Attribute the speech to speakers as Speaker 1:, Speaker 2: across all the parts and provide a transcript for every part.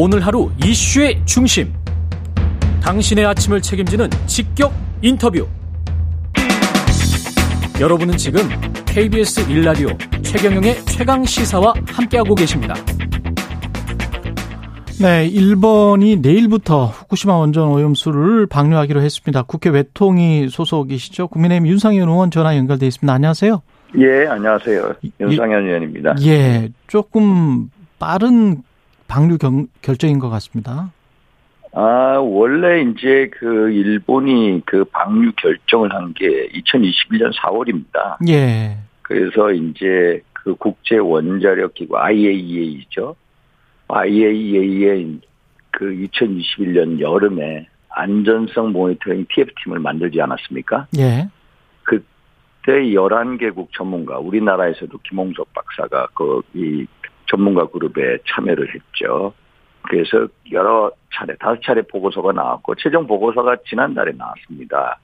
Speaker 1: 오늘 하루 이슈의 중심. 당신의 아침을 책임지는 직격 인터뷰. 여러분은 지금 KBS 일라디오 최경영의 최강 시사와 함께하고 계십니다.
Speaker 2: 네, 일본이 내일부터 후쿠시마 원전 오염수를 방류하기로 했습니다. 국회 외통위 소속이시죠? 국민의힘 윤상현 의원 전화 연결돼 있습니다. 안녕하세요.
Speaker 3: 예, 안녕하세요. 윤상현 예, 의원입니다.
Speaker 2: 예, 조금 빠른 방류 경, 결정인 것 같습니다.
Speaker 3: 아, 원래 이제 그 일본이 그 방류 결정을 한 게 2021년 4월입니다.
Speaker 2: 예.
Speaker 3: 그래서 이제 그 국제 원자력 기구 IAEA죠. IAEA의 그 2021년 여름에 안전성 모니터링 TF팀을 만들지 않았습니까?
Speaker 2: 예.
Speaker 3: 그때 11개국 전문가, 우리나라에서도 김홍석 박사가 그 이 전문가 그룹에 참여를 했죠. 그래서 여러 차례, 다섯 차례 보고서가 나왔고, 최종 보고서가 지난달에 나왔습니다.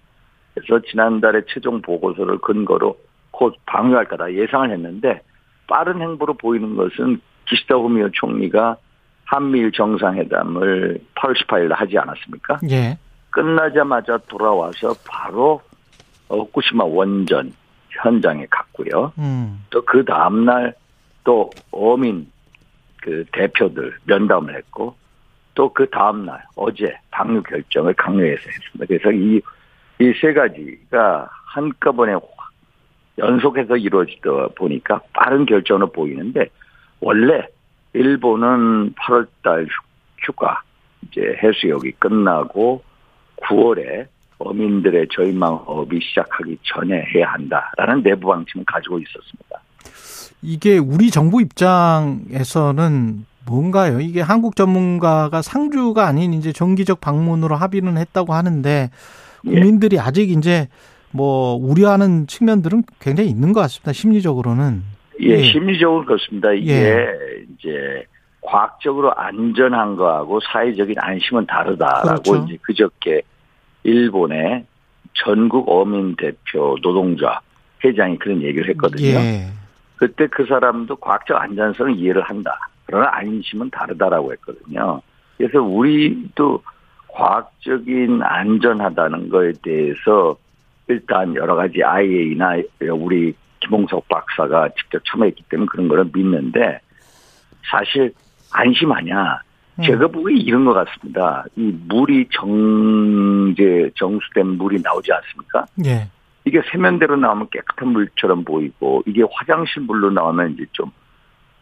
Speaker 3: 그래서 지난달에 최종 보고서를 근거로 곧 방류할 거다 예상을 했는데, 빠른 행보로 보이는 것은 기시다 후미오 총리가 한미일 정상회담을 8월 18일 하지 않았습니까?
Speaker 2: 예.
Speaker 3: 끝나자마자 돌아와서 바로 후쿠시마 원전 현장에 갔고요.
Speaker 2: 음.
Speaker 3: 또그 다음날 또 어민 그 대표들 면담을 했고 또 그 다음날 어제 방류 결정을 강요해서 했습니다. 그래서 이 이 세 가지가 한꺼번에 연속해서 이루어지다 보니까 빠른 결정으로 보이는데 원래 일본은 8월달 휴가 이제 해수욕이 끝나고 9월에 어민들의 저희망업이 시작하기 전에 해야 한다라는 내부 방침을 가지고 있었습니다.
Speaker 2: 이게 우리 정부 입장에서는 뭔가요? 이게 한국 전문가가 상주가 아닌 이제 정기적 방문으로 합의는 했다고 하는데 국민들이 예. 아직 이제 뭐 우려하는 측면들은 굉장히 있는 것 같습니다. 심리적으로는.
Speaker 3: 예, 예. 심리적으로 그렇습니다. 이게 예. 이제 과학적으로 안전한 거하고 사회적인 안심은 다르다라고 그렇죠. 이제 그저께 일본의 전국 어민 대표 노동자 회장이 그런 얘기를 했거든요.
Speaker 2: 예.
Speaker 3: 그때 그 사람도 과학적 안전성을 이해를 한다. 그러나 안심은 다르다라고 했거든요. 그래서 우리도 과학적인 안전하다는 거에 대해서 일단 여러 가지 IA나 우리 김홍석 박사가 직접 참여했기 때문에 그런 거를 믿는데 사실 안심하냐? 음. 제가 보기에 이런 것 같습니다. 이 물이 정제 정수된 물이 나오지 않습니까?
Speaker 2: 예.
Speaker 3: 이게 세면대로 나오면 깨끗한 물처럼 보이고 이게 화장실 물로 나오면 이제 좀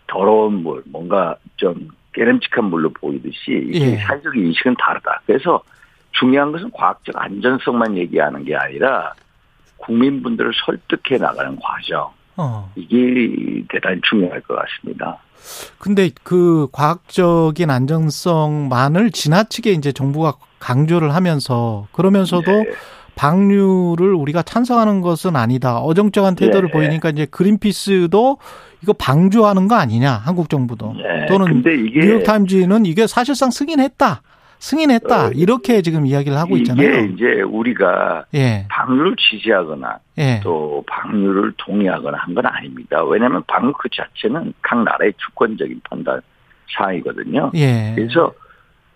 Speaker 3: 더러운 물, 뭔가 좀 깨름직한 물로 보이듯이 이게 예. 사회적 인식은 다르다. 그래서 중요한 것은 과학적 안전성만 얘기하는 게 아니라 국민분들을 설득해 나가는 과정. 어. 이게 대단히 중요할 것 같습니다.
Speaker 2: 근데 그 과학적인 안정성만을 지나치게 이제 정부가 강조를 하면서 그러면서도 네. 방류를 우리가 찬성하는 것은 아니다. 어정쩡한 태도를 네. 보이니까 이제 그린피스도 이거 방조하는 거 아니냐. 한국 정부도.
Speaker 3: 네.
Speaker 2: 또는 뉴욕 타임즈는 이게 사실상 승인했다. 승인했다. 어, 이렇게 지금 이야기를 하고 있잖아요.
Speaker 3: 이게 이제 우리가
Speaker 2: 예.
Speaker 3: 방류를 지지하거나
Speaker 2: 예.
Speaker 3: 또 방류를 동의하거나 한 건 아닙니다. 왜냐하면 방류 그 자체는 각 나라의 주권적인 판단 사항이거든요.
Speaker 2: 예.
Speaker 3: 그래서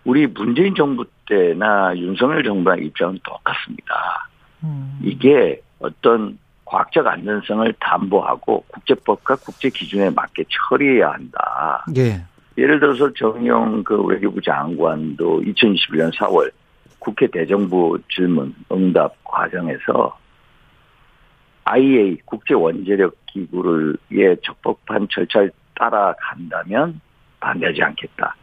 Speaker 3: 우리 문재인 정부 때나 윤석열 정부의 입장은 똑같습니다.
Speaker 2: 음.
Speaker 3: 이게 어떤 과학적 안전성을 담보하고 국제법과 국제 기준에 맞게 처리해야 한다.
Speaker 2: 예.
Speaker 3: 예를 들어서 정영 그 외교부 장관도 2021년 4월 국회 대정부 질문 응답 과정에서 IEA 국제 원자력 기구를의 적법한 절차를 따라간다면 반대하지 않겠다.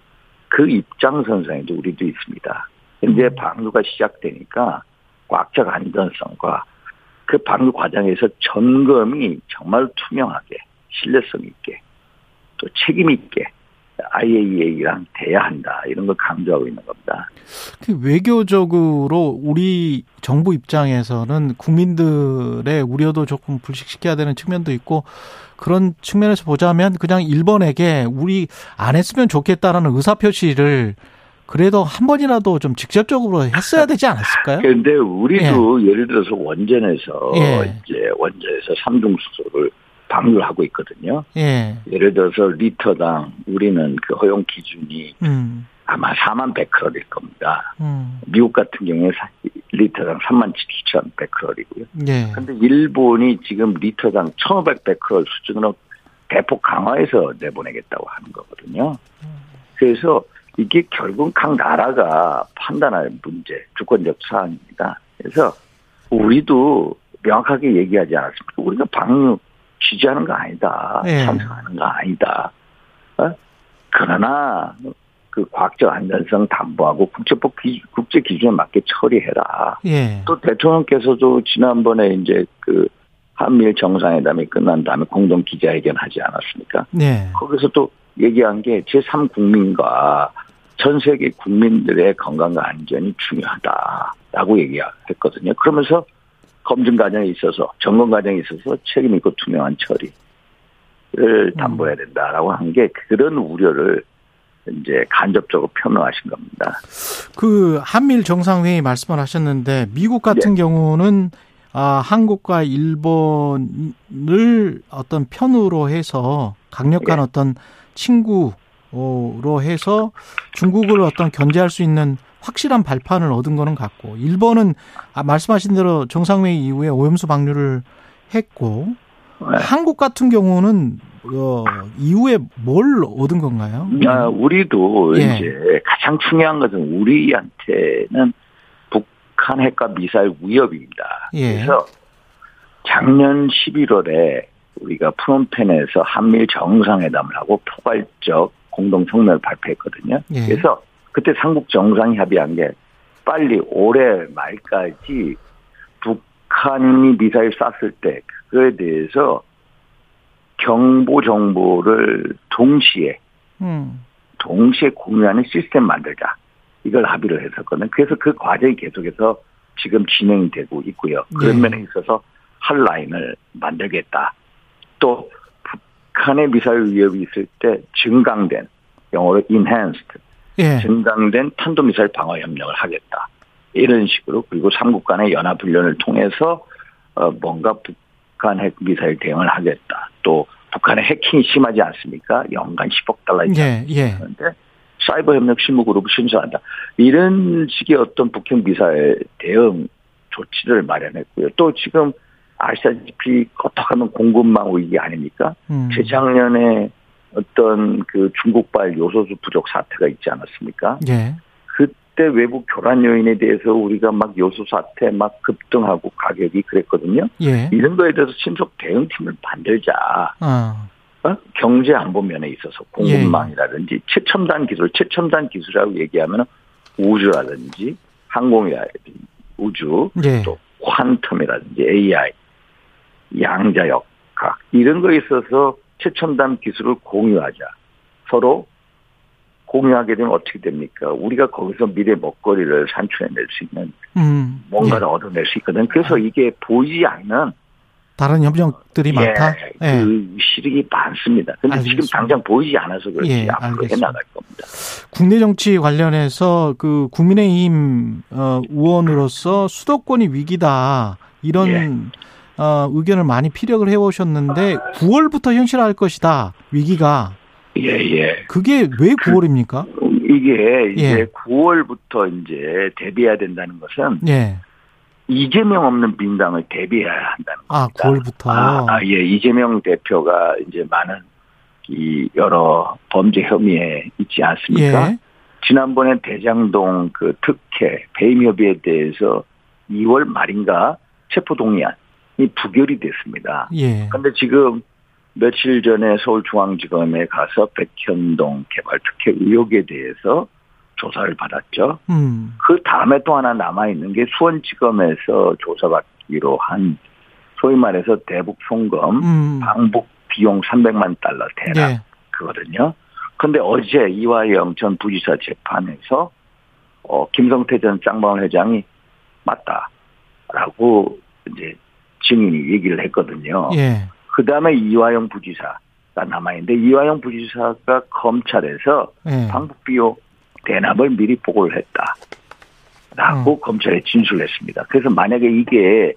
Speaker 3: 그 입장 선상에도 우리도 있습니다. 현재 음. 방류가 시작되니까 과학적 안전성과 그 방류 과정에서 점검이 정말 투명하게 신뢰성 있게 또 책임 있게 IAEA랑 돼야 한다 이런 걸 강조하고 있는 겁니다.
Speaker 2: 그 외교적으로 우리 정부 입장에서는 국민들의 우려도 조금 불식시켜야 되는 측면도 있고 그런 측면에서 보자면 그냥 일본에게 우리 안 했으면 좋겠다라는 의사 표시를 그래도 한 번이라도 좀 직접적으로 했어야 되지 않았을까요?
Speaker 3: 그런데 우리도 예. 를 들어서 원전에서 예. 이제 원전에서 삼중 수소를 방류를 하고 있거든요.
Speaker 2: 예.
Speaker 3: 예를 들어서 리터당 우리는 그 허용 기준이
Speaker 2: 음.
Speaker 3: 아마 4만 100크롤일 겁니다.
Speaker 2: 음.
Speaker 3: 미국 같은 경우에 리터당 3만 7천 100크롤이고요.
Speaker 2: 예.
Speaker 3: 근데 일본이 지금 리터당 1,500 100크롤 수준으로 대폭 강화해서 내보내겠다고 하는 거거든요. 그래서 이게 결국 각 나라가 판단할 문제, 주권적 사안입니다. 그래서 우리도 명확하게 얘기하지 않았습니까? 우리가 방류 지지하는 거 아니다.
Speaker 2: 예.
Speaker 3: 찬성하는 거 아니다. 어? 그러나 그 과학적 안전성 담보하고 국제법 기, 국제 기준에 맞게 처리해라.
Speaker 2: 예.
Speaker 3: 또 대통령께서도 지난번에 이제 그 한미일 정상회담이 끝난 다음에 공동 기자회견 하지 않았습니까?
Speaker 2: 예.
Speaker 3: 거기서 또 얘기한 게 제3 국민과 전 세계 국민들의 건강과 안전이 중요하다라고 얘기했거든요. 그러면서 검증 과정에 있어서 점검 과정에 있어서 책임 있고 투명한 처리를 담보해야 된다라고 한 게 그런 우려를 이제 간접적으로 표명하신 겁니다.
Speaker 2: 그 한미일 정상회의 말씀을 하셨는데 미국 같은 경우는 아, 한국과 일본을 어떤 편으로 해서 강력한
Speaker 3: 예.
Speaker 2: 어떤 친구로 해서 중국을 어떤 견제할 수 있는 확실한 발판을 얻은 거는 같고 일본은 아, 말씀하신 대로 정상회의 이후에 오염수 방류를 했고
Speaker 3: 네.
Speaker 2: 한국 같은 경우는 어, 이후에 뭘 얻은 건가요?
Speaker 3: 아, 우리도
Speaker 2: 예.
Speaker 3: 이제 가장 중요한 것은 우리한테는 북한 핵과 미사일 위협입니다.
Speaker 2: 예.
Speaker 3: 그래서 작년 11월에 우리가 프놈펜에서 한미일 정상회담을 하고 포괄적 공동 성명을 발표했거든요.
Speaker 2: 예.
Speaker 3: 그래서 그때 삼국 정상이 합의한 게 빨리 올해 말까지 북한이 미사일 쐈을 때 그거에 대해서 경보 정보를 동시에
Speaker 2: 음.
Speaker 3: 동시에 공유하는 시스템 만들자. 이걸 합의를 했었거든요. 그래서 그 과정이 계속해서 지금 진행이 되고 있고요. 그런
Speaker 2: 네.
Speaker 3: 면에 있어서 한 라인을 만들겠다. 또 북한의 미사일 위협이 있을 때 증강된 영어로 enhanced
Speaker 2: 예.
Speaker 3: 증강된 탄도미사일 방어 협력을 하겠다. 이런 식으로 그리고 삼국 간의 연합 훈련을 통해서 어 뭔가 북한 핵 미사일 대응을 하겠다. 또 북한의 해킹이 심하지 않습니까? 연간 10억 달러 이상
Speaker 2: 예. 예.
Speaker 3: 하는데 사이버 협력 실무 그룹을 신설한다. 이런 식의 어떤 북핵 미사일 대응 조치를 마련했고요. 또 지금 아시다시피 어떡하면 공급망 위기 아닙니까?
Speaker 2: 음.
Speaker 3: 재작년에 어떤 그 중국발 요소수 부족 사태가 있지 않았습니까?
Speaker 2: 예.
Speaker 3: 그때 외부 교란 요인에 대해서 우리가 막 요소 사태 막 급등하고 가격이 그랬거든요.
Speaker 2: 예.
Speaker 3: 이런 거에 대해서 신속 대응팀을 만들자.
Speaker 2: 아.
Speaker 3: 어? 경제 안보 면에 있어서 공급망이라든지 최첨단 기술, 최첨단 기술이라고 얘기하면 우주라든지 항공이라든지 우주,
Speaker 2: 예.
Speaker 3: 또 퀀텀이라든지 AI, 양자역학 이런 거에 있어서 최첨단 기술을 공유하자. 서로 공유하게 되면 어떻게 됩니까? 우리가 거기서 미래 먹거리를 산출해낼 수 있는
Speaker 2: 음.
Speaker 3: 뭔가를 얻어낼 수 있거든. 그래서 이게 보이지 않는
Speaker 2: 다른 협력들이 많다.
Speaker 3: 예,
Speaker 2: 예.
Speaker 3: 그 실익이 많습니다. 근데 지금
Speaker 2: 알겠습니다.
Speaker 3: 당장 보이지 않아서 그렇지
Speaker 2: 예,
Speaker 3: 앞으로
Speaker 2: 알겠습니다.
Speaker 3: 해나갈 겁니다.
Speaker 2: 국내 정치 관련해서 그 국민의힘 어, 의원으로서 수도권이 위기다 이런
Speaker 3: 예.
Speaker 2: 어, 의견을 많이 피력을 해오셨는데 9월부터 현실화할 것이다 위기가
Speaker 3: 예, 예.
Speaker 2: 그게 왜 9월입니까?
Speaker 3: 이게 이제
Speaker 2: 예.
Speaker 3: 9월부터 이제 대비해야 된다는 것은
Speaker 2: 예.
Speaker 3: 이재명 없는 민당을 대비해야 한다는
Speaker 2: 아
Speaker 3: 겁니다.
Speaker 2: 9월부터
Speaker 3: 아, 아, 예. 이재명 대표가 이제 많은 이 여러 범죄 혐의에 있지 않습니까?
Speaker 2: 예.
Speaker 3: 지난번에 대장동 그 특혜 배임 협의에 대해서 2월 말인가 체포 동의안이 부결이 됐습니다.
Speaker 2: 예.
Speaker 3: 근데 지금 며칠 전에 서울중앙지검에 가서 백현동 개발 특혜 의혹에 대해서 조사를 받았죠.
Speaker 2: 음.
Speaker 3: 그 다음에 또 하나 남아있는 게 수원지검에서 조사받기로 한 소위 말해서 대북 송금
Speaker 2: 음.
Speaker 3: 방북 비용 300만 달러 대납
Speaker 2: 예.
Speaker 3: 그거든요. 근데 어제 이화영 전 부지사 재판에서 어, 김성태 전 짱방울 회장이 맞다라고 이제 증인이 얘기를 했거든요.
Speaker 2: 예.
Speaker 3: 그 다음에 이화영 부지사가 남아있는데 이화영 부지사가 검찰에서
Speaker 2: 예.
Speaker 3: 방북 비용 대납을 미리 보고를 했다. 라고 검찰에 진술했습니다. 그래서 만약에 이게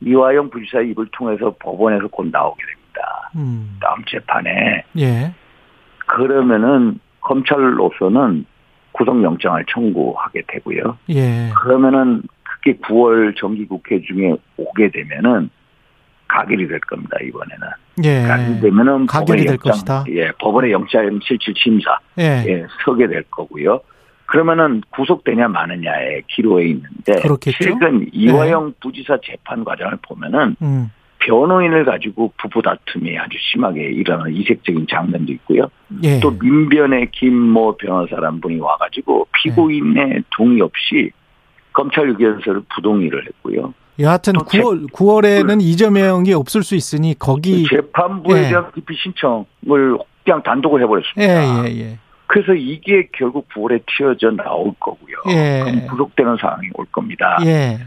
Speaker 3: 이화영 부지사 입을 통해서 법원에서 곧 나오게 됩니다.
Speaker 2: 음.
Speaker 3: 다음 재판에.
Speaker 2: 예.
Speaker 3: 그러면은 검찰로서는 구속영장을 청구하게 되고요.
Speaker 2: 예.
Speaker 3: 그러면은 그게 9월 정기국회 중에 오게 되면은 가결이 될 겁니다 이번에는.
Speaker 2: 예.
Speaker 3: 가결이 되면은
Speaker 2: 가결이
Speaker 3: 법원의
Speaker 2: 될
Speaker 3: 영장,
Speaker 2: 것이다.
Speaker 3: 예, 법원의 영장 실질 심사
Speaker 2: 예.
Speaker 3: 예, 서게 될 거고요. 그러면은 구속되냐 마느냐의 기로에 있는데
Speaker 2: 그렇겠죠. 네.
Speaker 3: 최근 이화영 부지사 재판 과정을 보면은
Speaker 2: 음.
Speaker 3: 변호인을 가지고 부부 다툼이 아주 심하게 일어나는 이색적인 장면도 있고요.
Speaker 2: 예.
Speaker 3: 또 민변의 김모 변호사란 분이 와가지고 피고인의 동의 없이 검찰 의견서를 부동의를 했고요.
Speaker 2: 여하튼
Speaker 3: 또 제-
Speaker 2: 9월 9월에는 이재명이 없을 수 있으니 거기
Speaker 3: 재판부에
Speaker 2: 예.
Speaker 3: 대한 기피 신청을 그냥 단독을 해버렸습니다.
Speaker 2: 예, 예, 예.
Speaker 3: 그래서 이게 결국 9월에 튀어져 나올 거고요.
Speaker 2: 예.
Speaker 3: 그럼 구속되는 상황이 올 겁니다.
Speaker 2: 예.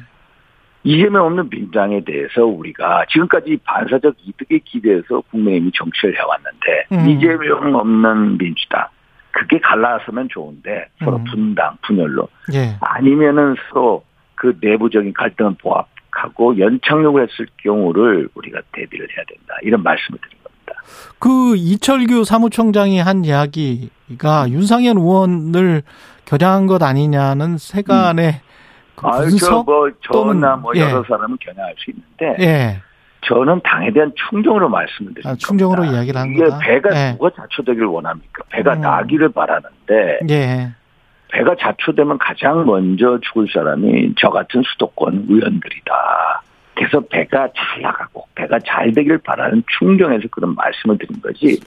Speaker 3: 이재명 없는 민주당에 대해서 우리가 지금까지 반사적 이득에 기대해서 국민의힘이 정치를 해왔는데
Speaker 2: 음.
Speaker 3: 이재명 없는 민주당 그게 갈라서면 좋은데 서로
Speaker 2: 음.
Speaker 3: 분당 분열로
Speaker 2: 예.
Speaker 3: 아니면은 서로 그 내부적인 갈등을 보합하고 연착륙을 했을 경우를 우리가 대비를 해야 된다 이런 말씀을 드린 겁니다.
Speaker 2: 그 이철규 사무총장이 한 이야기가 윤상현 의원을 겨냥한 것 아니냐는 세간의 그
Speaker 3: 아유
Speaker 2: 분석
Speaker 3: 저뭐 저나
Speaker 2: 또는-
Speaker 3: 뭐
Speaker 2: 예.
Speaker 3: 여러 사람은 겨냥할 수 있는데
Speaker 2: 예.
Speaker 3: 저는 당에 대한 충정으로 말씀을 드립니다.
Speaker 2: 아, 충정으로 이야기를 한
Speaker 3: 이게
Speaker 2: 거다.
Speaker 3: 배가
Speaker 2: 예.
Speaker 3: 누가 자초되길 원합니까? 배가
Speaker 2: 음.
Speaker 3: 나기를 바라는데
Speaker 2: 예.
Speaker 3: 배가 자초되면 가장 먼저 죽을 사람이 저 같은 수도권 의원들이다. 그래서 배가 잘 나가고 배가 잘 되길 바라는 충정에서 그런 말씀을 드린 거지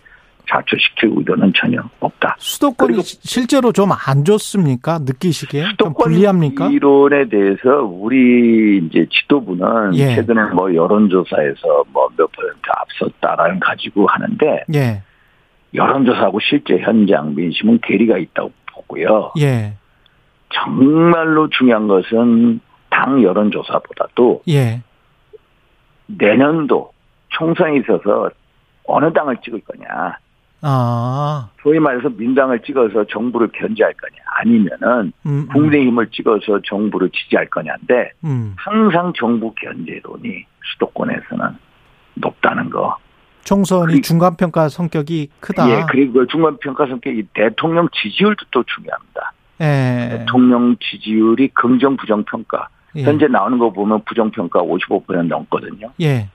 Speaker 3: 자초시킬 의도는 전혀 없다.
Speaker 2: 수도권이 실제로 좀 안 좋습니까? 느끼시기에 좀
Speaker 3: 수도권
Speaker 2: 불리합니까?
Speaker 3: 이론에 대해서 우리 이제 지도부는
Speaker 2: 예.
Speaker 3: 최근에 뭐 여론조사에서 뭐 몇 퍼센트 앞섰다라는 가지고 하는데
Speaker 2: 예.
Speaker 3: 여론조사하고 실제 현장 민심은 괴리가 있다고 보고요.
Speaker 2: 예.
Speaker 3: 정말로 중요한 것은 당 여론조사보다도
Speaker 2: 예.
Speaker 3: 내년도 총선에 있어서 어느 당을 찍을 거냐.
Speaker 2: 아.
Speaker 3: 소위 말해서 민당을 찍어서 정부를 견제할 거냐. 아니면은
Speaker 2: 음. 음.
Speaker 3: 국민의힘을 찍어서 정부를 지지할 거냐인데
Speaker 2: 음.
Speaker 3: 항상 정부 견제론이 수도권에서는 높다는 거.
Speaker 2: 총선이
Speaker 3: 그-
Speaker 2: 중간 평가 성격이 크다.
Speaker 3: 예, 그리고 중간 평가 성격이 대통령 지지율도 또 중요합니다.
Speaker 2: 예.
Speaker 3: 대통령 지지율이 긍정 부정 평가.
Speaker 2: 예.
Speaker 3: 현재 나오는 거 보면 부정 평가 55% 넘거든요.
Speaker 2: 예.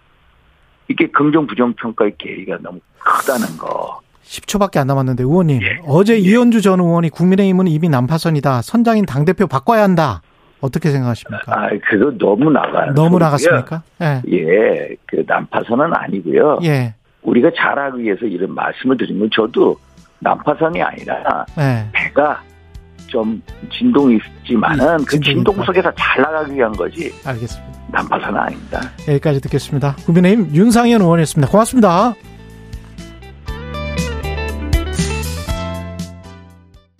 Speaker 3: 이게 긍정 부정 평가의 괴리가 너무 크다는 거.
Speaker 2: 10초밖에 안 남았는데 의원님
Speaker 3: 예.
Speaker 2: 어제 이현주 전 의원이 국민의힘은 이미 난파선이다. 선장인 당 대표 바꿔야 한다. 어떻게 생각하십니까?
Speaker 3: 아, 그거 너무 나가요.
Speaker 2: 너무 나갔습니까? 예.
Speaker 3: 예, 그 난파선은 아니고요.
Speaker 2: 예.
Speaker 3: 우리가 잘하기 위해서 이런 말씀을 건 저도 난파선이 아니라
Speaker 2: 예.
Speaker 3: 배가 좀 진동이 있지만은
Speaker 2: 이-
Speaker 3: 그
Speaker 2: 진동.
Speaker 3: 속에서 잘 나가기 위한 거지
Speaker 2: 알겠습니다.
Speaker 3: 난파선은 아닙니다.
Speaker 2: 여기까지 듣겠습니다. 국민의힘 윤상현 의원이었습니다. 고맙습니다.